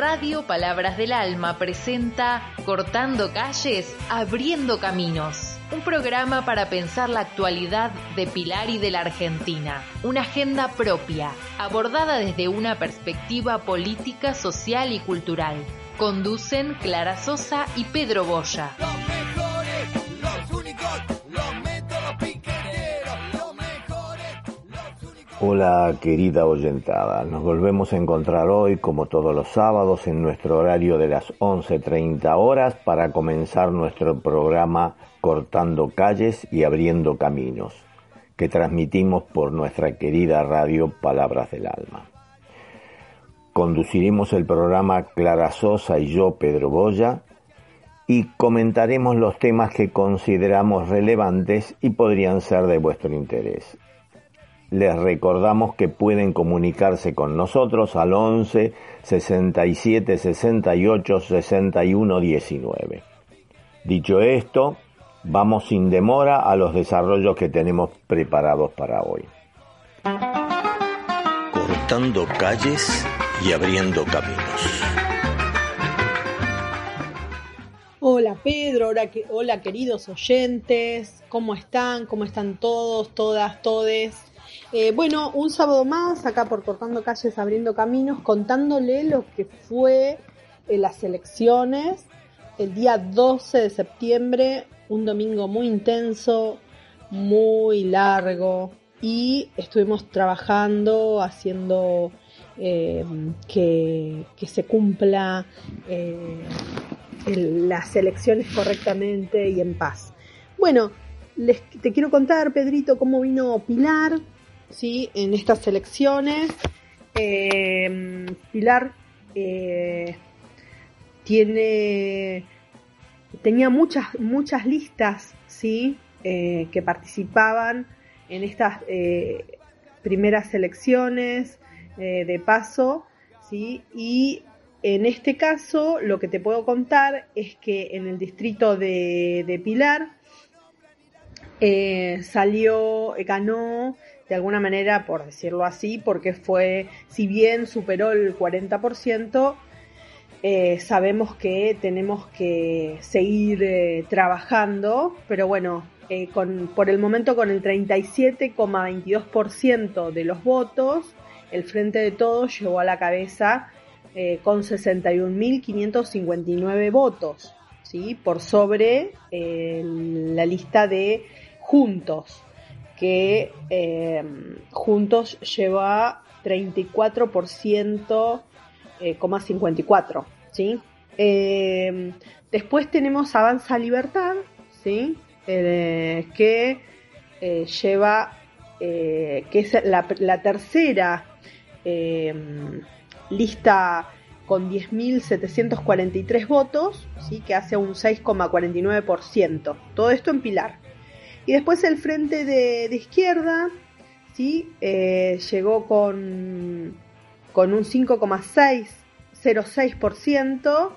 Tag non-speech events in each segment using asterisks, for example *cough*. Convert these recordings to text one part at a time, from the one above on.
Radio Palabras del Alma presenta Cortando calles, abriendo caminos. Un programa para pensar la actualidad de Pilar y de la Argentina. Una agenda propia, abordada desde una perspectiva política, social y cultural. Conducen Clara Sosa y Pedro Boya. Hola querida oyentada, nos volvemos a encontrar hoy como todos los sábados en nuestro horario de las 11.30 horas para comenzar nuestro programa Cortando calles y abriendo caminos, que transmitimos por nuestra querida radio Palabras del Alma. Conduciremos el programa Clara Sosa y yo, Pedro Boya, y comentaremos los temas que consideramos relevantes y podrían ser de vuestro interés les recordamos que pueden comunicarse con nosotros al 11 67 68 61 19. Dicho esto, vamos sin demora a los desarrollos que tenemos preparados para hoy. Cortando calles y abriendo caminos. Hola Pedro, hola, hola queridos oyentes, ¿cómo están? ¿Cómo están todos, todas, todes? Eh, bueno, un sábado más, acá por Cortando Calles, Abriendo Caminos, contándole lo que fue eh, las elecciones el día 12 de septiembre, un domingo muy intenso, muy largo, y estuvimos trabajando, haciendo eh, que, se cumpla las elecciones correctamente y en paz. Bueno, les, te quiero contar, Pedrito, cómo vino Pilar ¿sí? en estas elecciones. Eh, Pilar eh, tiene tenía muchas muchas listas sí eh, que participaban en estas primeras elecciones de paso sí y en este caso lo que te puedo contar es que en el distrito de, de Pilar salió ganó de alguna manera, por decirlo así, porque fue, si bien superó el 40%, eh, sabemos que tenemos que seguir eh, trabajando, pero bueno, eh, con, por el momento con el 37,22% de los votos, el Frente de Todos llegó a la cabeza con 61.559 votos, ¿sí? por sobre la lista de Juntos que eh, juntos lleva 34%, eh, 54, ¿sí? Eh, después tenemos Avanza Libertad, ¿sí? Eh, que lleva, que es la, la tercera lista con 10.743 votos, ¿sí? que hace un 6,49%. Todo esto en Pilar. Y después el frente de, izquierda, ¿sí? Eh, llegó con, con un 5,606%.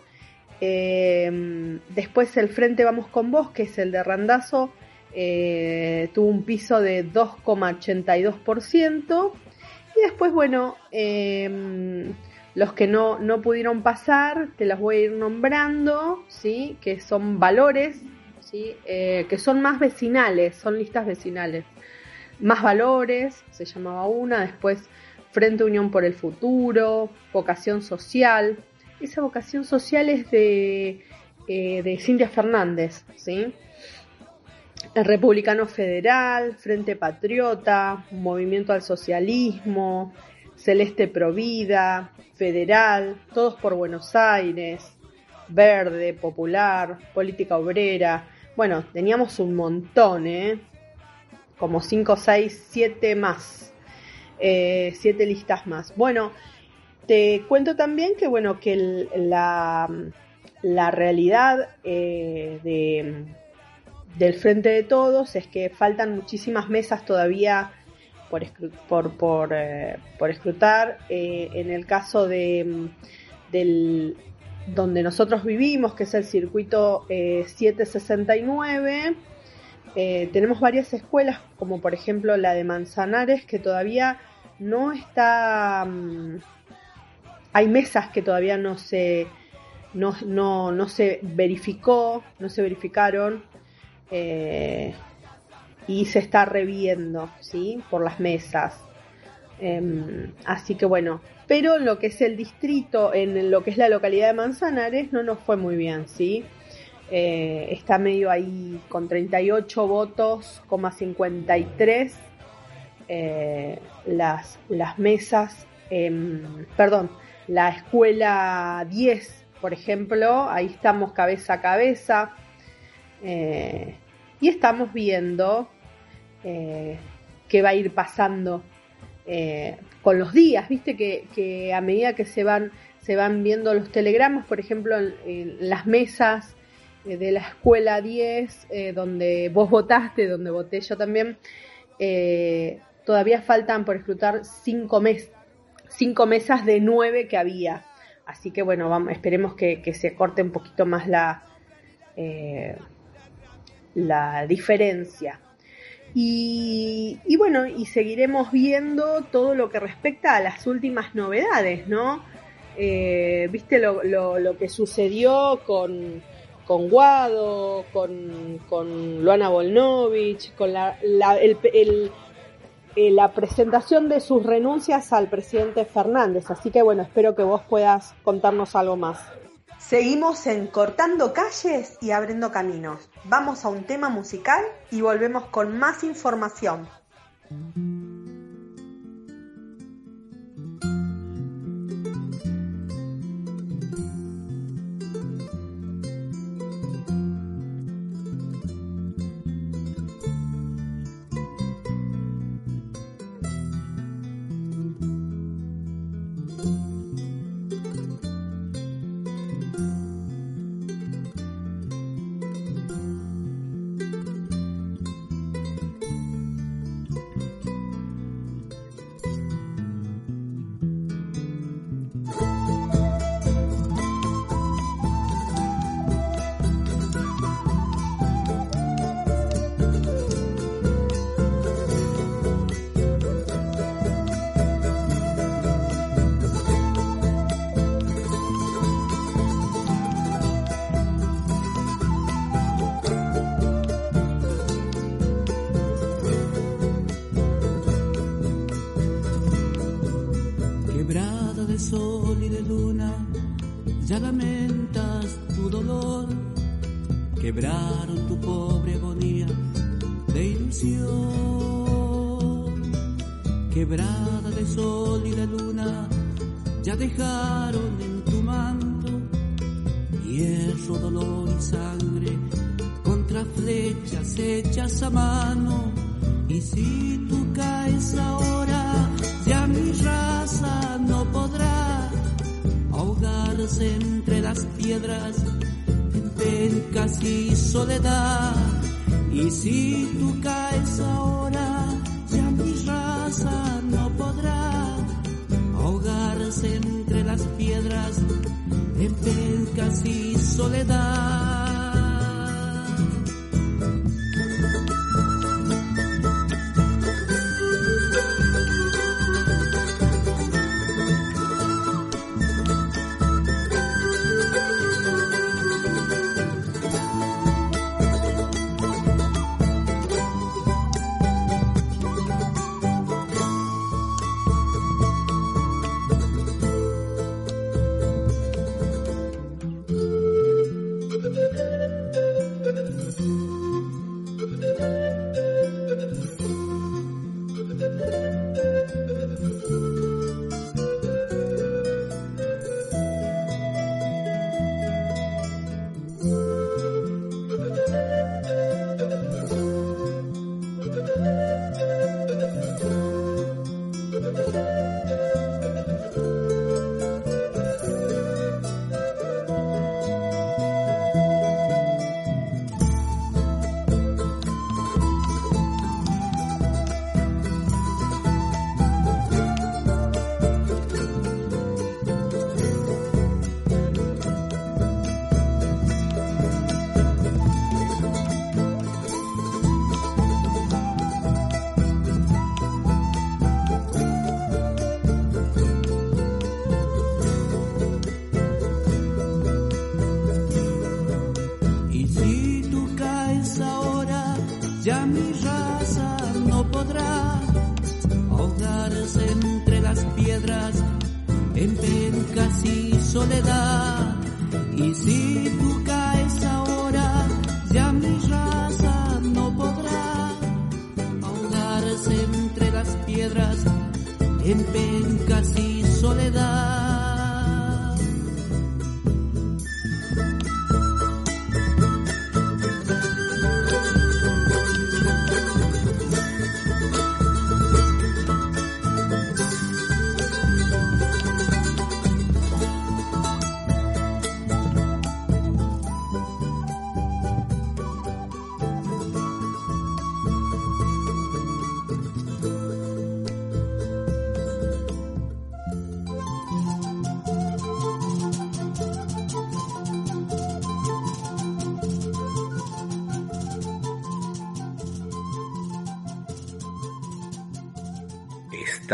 Eh, después el frente Vamos con Vos, que es el de Randazo, eh, tuvo un piso de 2,82%. Y después, bueno, los que no, no pudieron pasar, te las voy a ir nombrando, ¿sí? que son valores eh, que son más vecinales, son listas vecinales. Más valores, se llamaba una, después Frente Unión por el Futuro, Vocación Social. Esa vocación social es de, eh, de Cintia Fernández, ¿sí? Republicano Federal, Frente Patriota, Movimiento al Socialismo, Celeste Provida, Federal, Todos por Buenos Aires, Verde, Popular, Política Obrera, bueno, teníamos un montón, ¿eh? Como 5, 6, 7 más. 7 eh, listas más. Bueno, te cuento también que, bueno, que la, la, realidad eh, de, del Frente de Todos es que faltan muchísimas mesas todavía por, por, por, eh, por escrutar. en el caso de, del donde nosotros vivimos, que es el circuito 769, eh, eh, tenemos varias escuelas, como por ejemplo la de Manzanares, que todavía no está, mm, hay mesas que todavía no se, no, no, no se verificó, no se verificaron eh, y se está reviendo, ¿sí? Por las mesas. Em, así que bueno, pero lo que es el distrito, en lo que es la localidad de Manzanares, no nos fue muy bien, ¿sí? Eh, está medio ahí con 38 votos, 53 eh, las, las mesas, em, perdón, la escuela 10, por ejemplo, ahí estamos cabeza a cabeza eh, y estamos viendo qué va a ir pasando eh, con los días, viste que, a medida que se van, se van viendo los telegramas, por ejemplo, en, las mesas de la escuela 10, donde vos votaste, donde voté yo también, todavía faltan por escrutar cinco meses cinco mesas de nueve que había. Así que bueno, vamos, esperemos que, se corte un poquito más la, eh, la diferencia. Y, bueno, y seguiremos viendo todo lo que respecta a las últimas novedades, ¿no? Eh, ¿Viste lo, lo, que sucedió con, con Guado, con, con Luana Volnovich, con la, el, eh, la presentación de sus renuncias al presidente Fernández. Así que bueno, espero que vos puedas contarnos algo más. Seguimos en Cortando Calles y Abriendo Caminos. Vamos a un tema musical y volvemos con más información. tu pobre agonía de ilusión. Quebrada de sol y de luna, ya dejaron en tu manto hierro, dolor y sangre contra flechas hechas a mano. Y si tú caes ahora, ya mi raza no podrá ahogarse entre las piedras pencas y soledad. Y si tú caes ahora, ya mi raza no podrá ahogarse entre las piedras en pencas y soledad.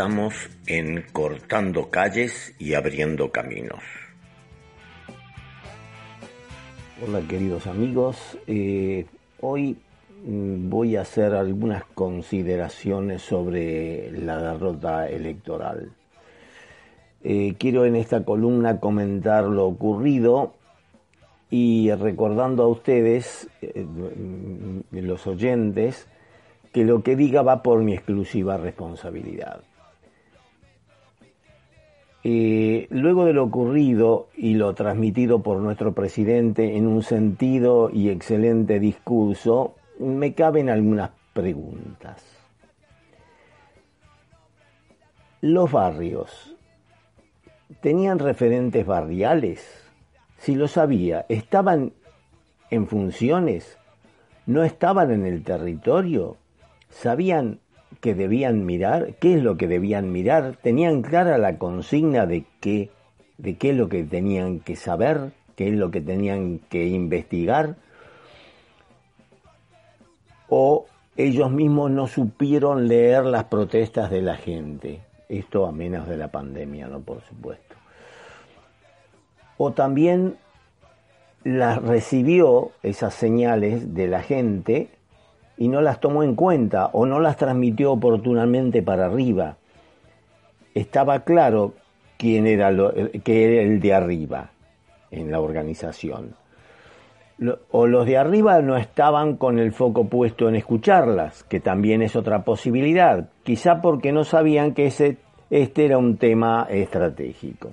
Estamos en Cortando Calles y Abriendo Caminos. Hola queridos amigos, eh, hoy mm, voy a hacer algunas consideraciones sobre la derrota electoral. Eh, quiero en esta columna comentar lo ocurrido y recordando a ustedes, eh, mm, los oyentes, que lo que diga va por mi exclusiva responsabilidad. Eh, luego de lo ocurrido y lo transmitido por nuestro presidente en un sentido y excelente discurso, me caben algunas preguntas. Los barrios, ¿tenían referentes barriales? Si lo sabía, ¿estaban en funciones? ¿No estaban en el territorio? ¿Sabían que debían mirar, qué es lo que debían mirar, tenían clara la consigna de qué, de qué es lo que tenían que saber, qué es lo que tenían que investigar, o ellos mismos no supieron leer las protestas de la gente, esto a menos de la pandemia, ¿no? Por supuesto. O también las recibió esas señales de la gente y no las tomó en cuenta o no las transmitió oportunamente para arriba. Estaba claro quién era lo, que era el de arriba en la organización. o los de arriba no estaban con el foco puesto en escucharlas, que también es otra posibilidad, quizá porque no sabían que ese, este era un tema estratégico.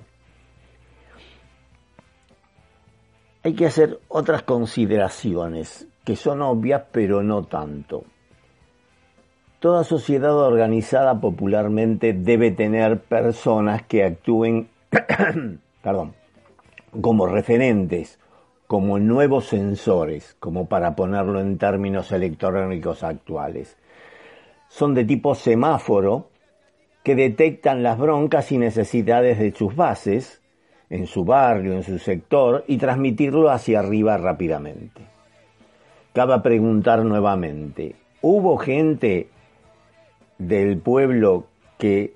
Hay que hacer otras consideraciones que son obvias pero no tanto. Toda sociedad organizada popularmente debe tener personas que actúen *clears throat* perdón, como referentes, como nuevos sensores, como para ponerlo en términos electrónicos actuales. Son de tipo semáforo que detectan las broncas y necesidades de sus bases en su barrio, en su sector y transmitirlo hacia arriba rápidamente. Cabe preguntar nuevamente, ¿hubo gente del pueblo que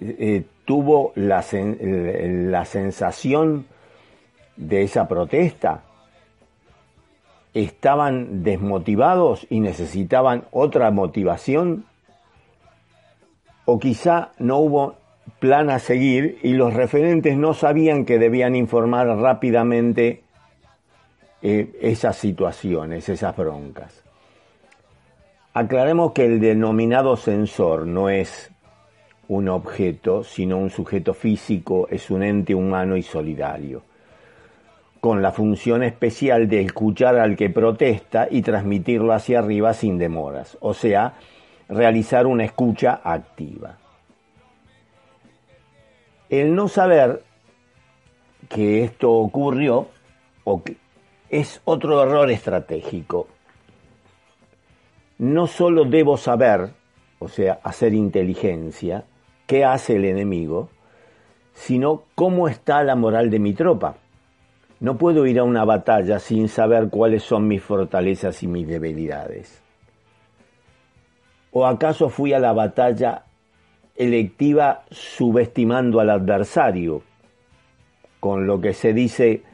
eh, tuvo la, la sensación de esa protesta? ¿Estaban desmotivados y necesitaban otra motivación? ¿O quizá no hubo plan a seguir y los referentes no sabían que debían informar rápidamente eh, esas situaciones, esas broncas. Aclaremos que el denominado sensor no es un objeto, sino un sujeto físico, es un ente humano y solidario, con la función especial de escuchar al que protesta y transmitirlo hacia arriba sin demoras, o sea, realizar una escucha activa. El no saber que esto ocurrió o que, es otro error estratégico. No solo debo saber, o sea, hacer inteligencia, qué hace el enemigo, sino cómo está la moral de mi tropa. No puedo ir a una batalla sin saber cuáles son mis fortalezas y mis debilidades. ¿O acaso fui a la batalla electiva subestimando al adversario, con lo que se dice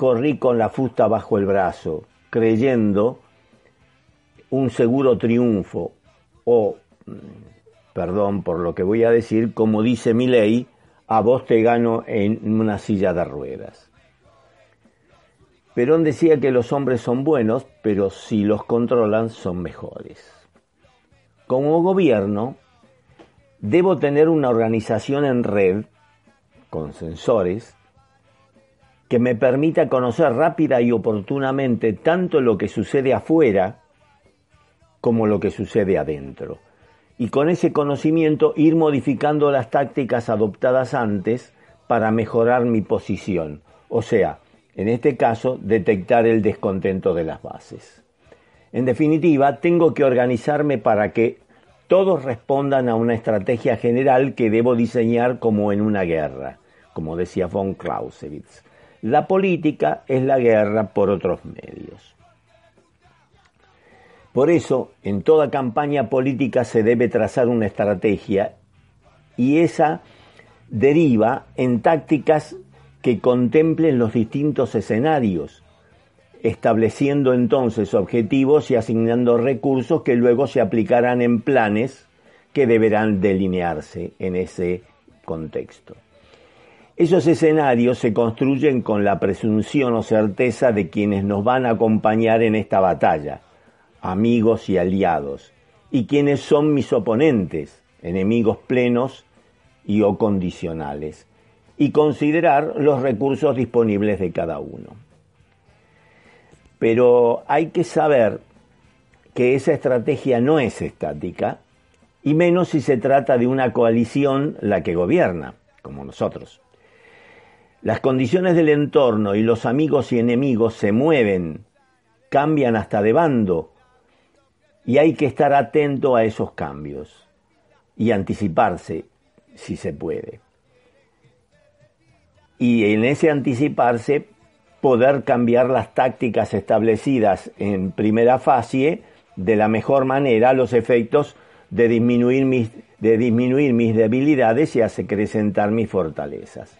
corrí con la fusta bajo el brazo, creyendo un seguro triunfo o, mm, perdón por lo que voy a decir, como dice mi ley, a vos te gano en una silla de ruedas. Perón decía que los hombres son buenos, pero si los controlan son mejores. Como gobierno, debo tener una organización en red con sensores que me permita conocer rápida y oportunamente tanto lo que sucede afuera como lo que sucede adentro. Y con ese conocimiento ir modificando las tácticas adoptadas antes para mejorar mi posición. O sea, en este caso, detectar el descontento de las bases. En definitiva, tengo que organizarme para que todos respondan a una estrategia general que debo diseñar como en una guerra, como decía von Clausewitz. La política es la guerra por otros medios. Por eso, en toda campaña política se debe trazar una estrategia y esa deriva en tácticas que contemplen los distintos escenarios, estableciendo entonces objetivos y asignando recursos que luego se aplicarán en planes que deberán delinearse en ese contexto. Esos escenarios se construyen con la presunción o certeza de quienes nos van a acompañar en esta batalla, amigos y aliados, y quienes son mis oponentes, enemigos plenos y o condicionales, y considerar los recursos disponibles de cada uno. Pero hay que saber que esa estrategia no es estática, y menos si se trata de una coalición la que gobierna, como nosotros. Las condiciones del entorno y los amigos y enemigos se mueven, cambian hasta de bando, y hay que estar atento a esos cambios y anticiparse si se puede y en ese anticiparse poder cambiar las tácticas establecidas en primera fase de la mejor manera los efectos de disminuir mis, de disminuir mis debilidades y acrecentar mis fortalezas.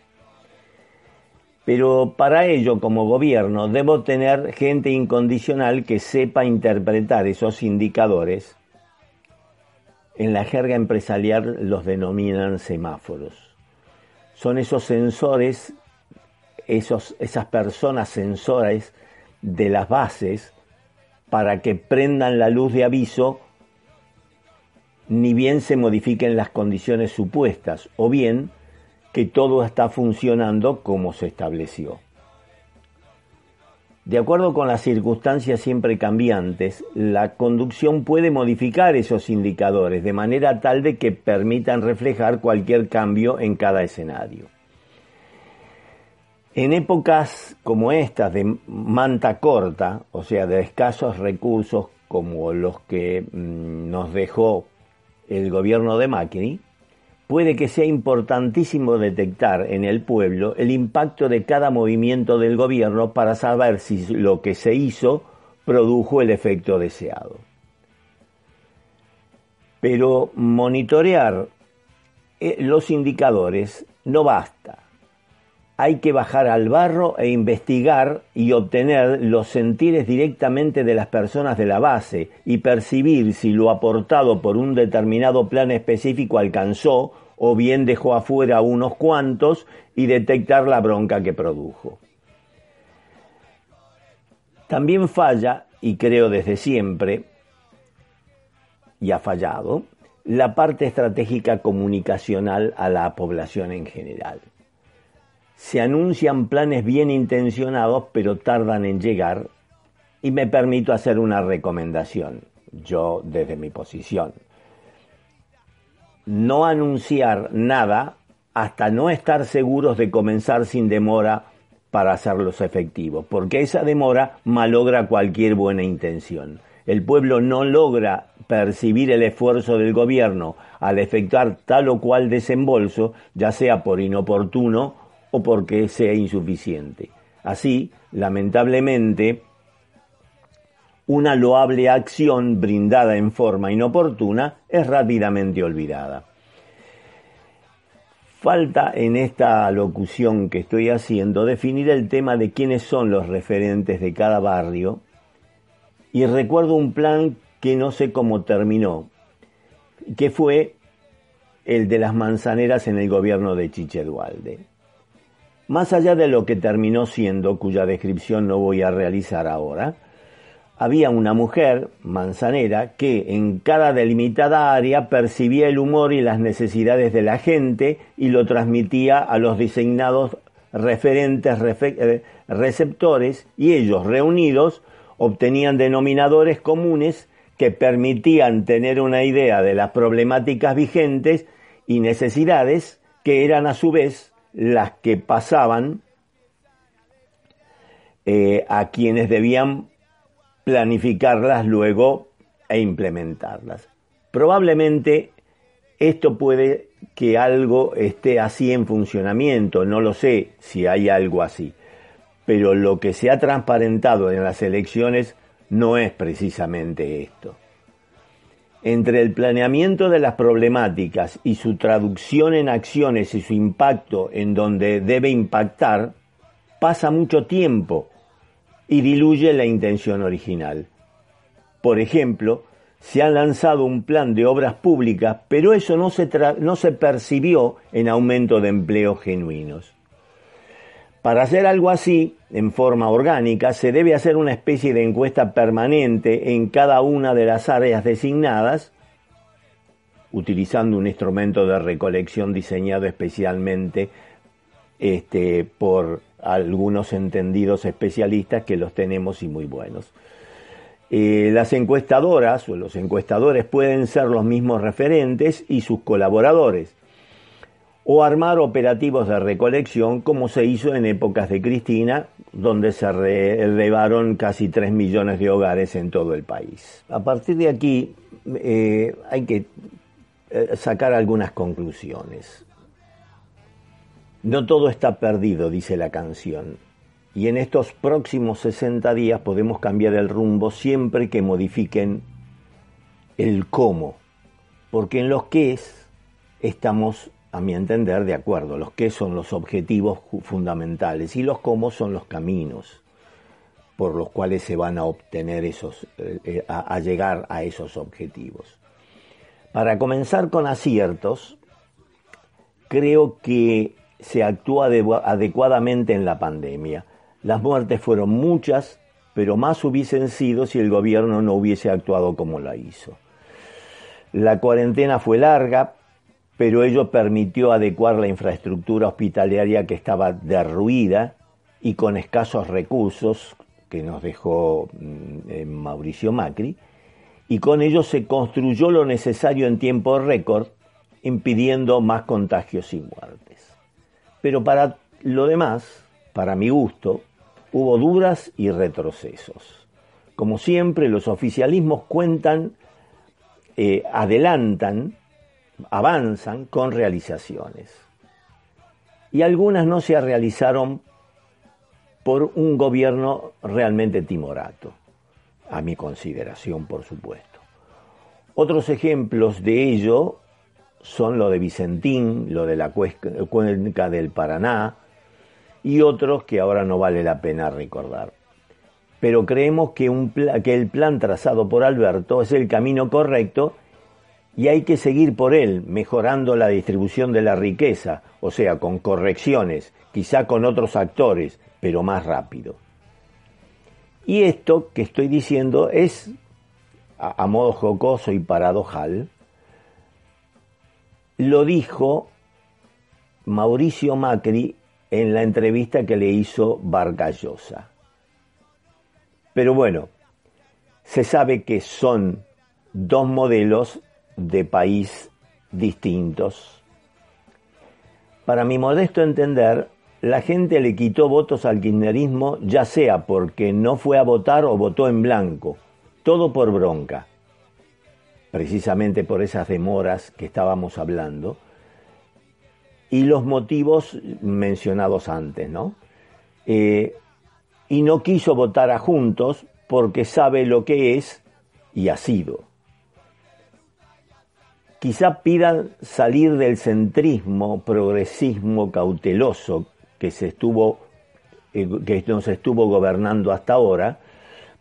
Pero para ello, como gobierno, debo tener gente incondicional que sepa interpretar esos indicadores. En la jerga empresarial los denominan semáforos son esos sensores, esos, esas personas sensores de las bases para que prendan la luz de aviso ni bien se modifiquen las condiciones supuestas o bien que todo está funcionando como se estableció. De acuerdo con las circunstancias siempre cambiantes, la conducción puede modificar esos indicadores de manera tal de que permitan reflejar cualquier cambio en cada escenario. En épocas como estas de manta corta, o sea, de escasos recursos como los que mm, nos dejó el gobierno de Macri, puede que sea importantísimo detectar en el pueblo el impacto de cada movimiento del gobierno para saber si lo que se hizo produjo el efecto deseado. Pero monitorear eh, los indicadores no basta. Hay que bajar al barro e investigar y obtener los sentires directamente de las personas de la base y percibir si lo aportado por un determinado plan específico alcanzó o bien dejó afuera unos cuantos y detectar la bronca que produjo. También falla, y creo desde siempre, y ha fallado, la parte estratégica comunicacional a la población en general. Se anuncian planes bien intencionados, pero tardan en llegar, y me permito hacer una recomendación, yo desde mi posición no anunciar nada hasta no estar seguros de comenzar sin demora para hacerlos efectivos, porque esa demora malogra cualquier buena intención. El pueblo no logra percibir el esfuerzo del gobierno al efectuar tal o cual desembolso, ya sea por inoportuno o porque sea insuficiente. Así, lamentablemente, una loable acción brindada en forma inoportuna es rápidamente olvidada. Falta en esta locución que estoy haciendo definir el tema de quiénes son los referentes de cada barrio y recuerdo un plan que no sé cómo terminó, que fue el de las manzaneras en el gobierno de Chiche Dualde. Más allá de lo que terminó siendo, cuya descripción no voy a realizar ahora, había una mujer, manzanera, que en cada delimitada área percibía el humor y las necesidades de la gente y lo transmitía a los designados referentes eh, receptores y ellos reunidos obtenían denominadores comunes que permitían tener una idea de las problemáticas vigentes y necesidades que eran a su vez las que pasaban eh, a quienes debían planificarlas luego e implementarlas. Probablemente esto puede que algo esté así en funcionamiento, no lo sé si hay algo así, pero lo que se ha transparentado en las elecciones no es precisamente esto. Entre el planeamiento de las problemáticas y su traducción en acciones y su impacto en donde debe impactar, pasa mucho tiempo y diluye la intención original. Por ejemplo, se ha lanzado un plan de obras públicas, pero eso no se, no se percibió en aumento de empleos genuinos. Para hacer algo así, en forma orgánica, se debe hacer una especie de encuesta permanente en cada una de las áreas designadas, utilizando un instrumento de recolección diseñado especialmente este, por algunos entendidos especialistas que los tenemos y muy buenos. Eh, las encuestadoras o los encuestadores pueden ser los mismos referentes y sus colaboradores, o armar operativos de recolección como se hizo en épocas de Cristina, donde se relevaron casi 3 millones de hogares en todo el país. A partir de aquí eh, hay que eh, sacar algunas conclusiones. No todo está perdido, dice la canción, y en estos próximos 60 días podemos cambiar el rumbo siempre que modifiquen el cómo, porque en los qué estamos, a mi entender, de acuerdo. Los qué son los objetivos fundamentales y los cómo son los caminos por los cuales se van a obtener esos, eh, eh, a llegar a esos objetivos. Para comenzar con aciertos, creo que se actuó adecuadamente en la pandemia. Las muertes fueron muchas, pero más hubiesen sido si el gobierno no hubiese actuado como la hizo. La cuarentena fue larga, pero ello permitió adecuar la infraestructura hospitalaria que estaba derruida y con escasos recursos que nos dejó mm, eh, Mauricio Macri, y con ello se construyó lo necesario en tiempo récord, impidiendo más contagios y muertes. Pero para lo demás, para mi gusto, hubo duras y retrocesos. Como siempre, los oficialismos cuentan, eh, adelantan, avanzan con realizaciones. Y algunas no se realizaron por un gobierno realmente timorato, a mi consideración, por supuesto. Otros ejemplos de ello son lo de Vicentín, lo de la cuenca del Paraná y otros que ahora no vale la pena recordar. Pero creemos que, un que el plan trazado por Alberto es el camino correcto y hay que seguir por él, mejorando la distribución de la riqueza, o sea, con correcciones, quizá con otros actores, pero más rápido. Y esto que estoy diciendo es, a modo jocoso y paradojal, lo dijo Mauricio Macri en la entrevista que le hizo Vargallosa. Pero bueno, se sabe que son dos modelos de país distintos. Para mi modesto entender, la gente le quitó votos al kirchnerismo ya sea porque no fue a votar o votó en blanco, todo por bronca precisamente por esas demoras que estábamos hablando, y los motivos mencionados antes, ¿no? Eh, y no quiso votar a Juntos porque sabe lo que es y ha sido. Quizá pidan salir del centrismo, progresismo cauteloso que, se estuvo, eh, que nos estuvo gobernando hasta ahora,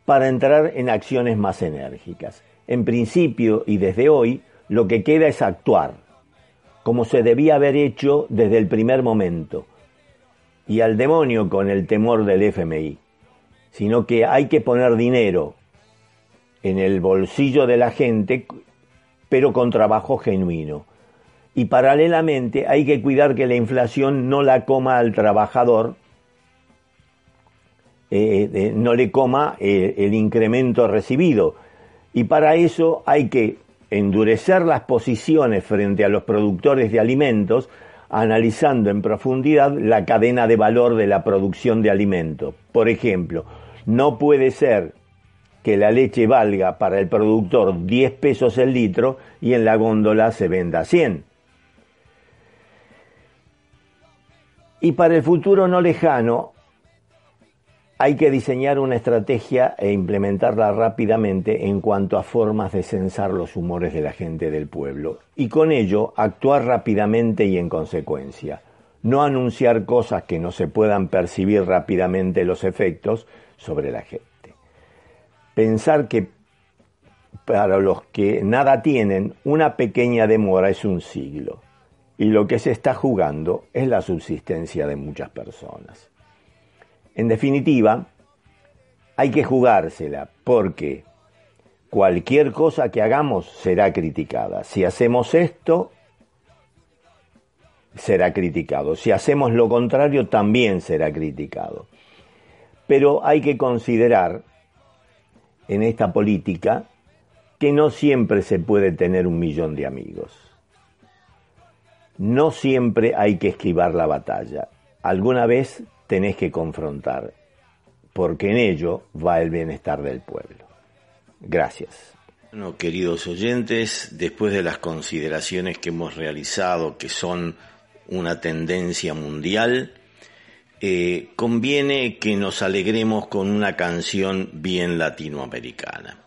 para entrar en acciones más enérgicas. En principio y desde hoy, Lo que queda es actuar, como se debía haber hecho desde el primer momento. Y al demonio con el temor del FMI, sino que hay que poner dinero en el bolsillo de la gente, pero con trabajo genuino. Y paralelamente hay que cuidar que la inflación no la coma al trabajador, eh, eh, no le coma eh, el incremento recibido. Y para eso hay que endurecer las posiciones frente a los productores de alimentos, analizando en profundidad la cadena de valor de la producción de alimentos. Por ejemplo, no puede ser que la leche valga para el productor 10 pesos el litro y en la góndola se venda 100. Y para el futuro no lejano, hay que diseñar una estrategia e implementarla rápidamente en cuanto a formas de censar los humores de la gente del pueblo y con ello actuar rápidamente y en consecuencia. No anunciar cosas que no se puedan percibir rápidamente los efectos sobre la gente. Pensar que para los que nada tienen, una pequeña demora es un siglo y lo que se está jugando es la subsistencia de muchas personas. En definitiva, hay que jugársela porque cualquier cosa que hagamos será criticada. Si hacemos esto, será criticado. Si hacemos lo contrario, también será criticado. Pero hay que considerar en esta política que no siempre se puede tener un millón de amigos no siempre hay que esquivar la batalla. Alguna vez tenés que confrontar, porque en ello va el bienestar del pueblo. Gracias. Bueno, queridos oyentes, después de las consideraciones que hemos realizado, que son una tendencia mundial, eh, conviene que nos alegremos con una canción bien latinoamericana.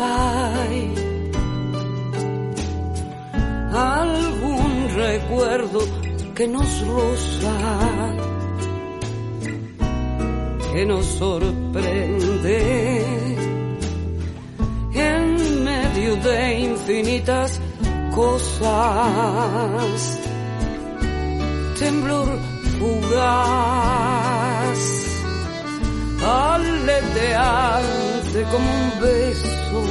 Hay algún recuerdo que nos roza, que nos sorprende en medio de infinitas cosas. Temblor fugaz, aleteante como un beso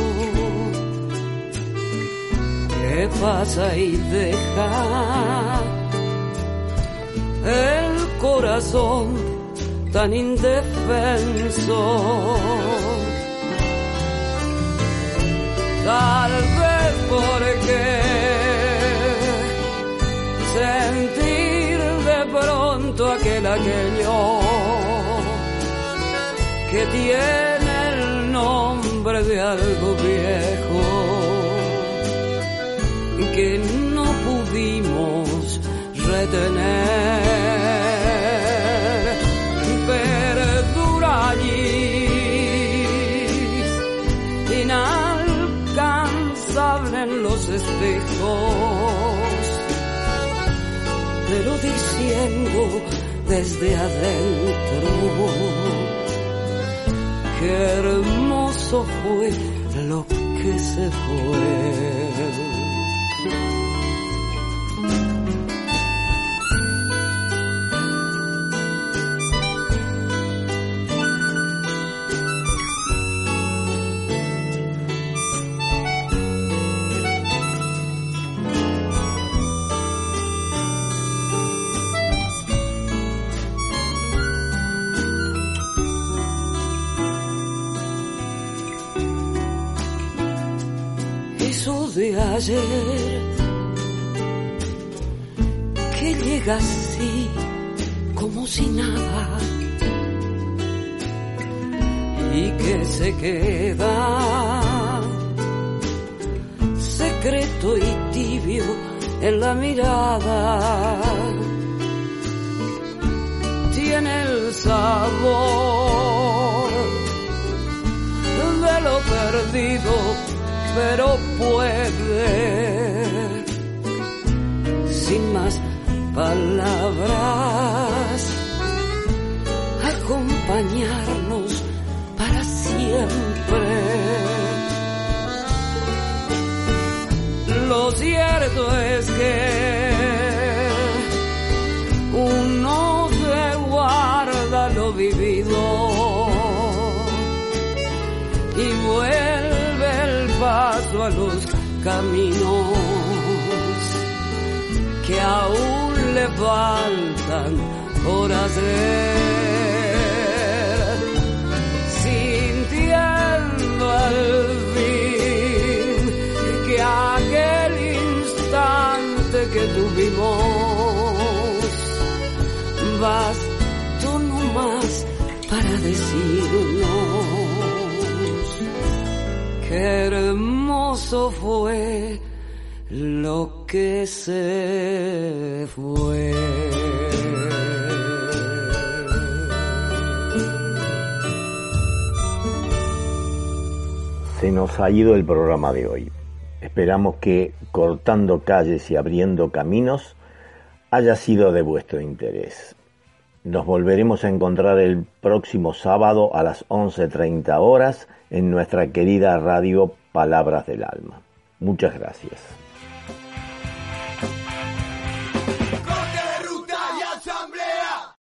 que pasa y deja el corazón tan indefenso. Tal vez porque sentir de pronto aquel aquello que tiene nombre de algo viejo que no pudimos retener. Perdura allí, inalcanzable en los espejos, pero diciendo desde adentro qué hermoso fue lo que se fue. Y que se queda secreto y tibio en la mirada. Sabor de lo perdido, pero puede, sin más palabras, acompañarnos para siempre. Lo cierto es que uno se guarda lo vivido y vuelve el paso a los caminos que aún le faltan por hacer, hermoso fue lo que se fue. Se nos ha ido el programa de hoy. Esperamos que cortando calles y abriendo caminos haya sido de vuestro interés. Nos volveremos a encontrar el próximo sábado a las 11.30 horas en nuestra querida radio Palabras del Alma. Muchas gracias.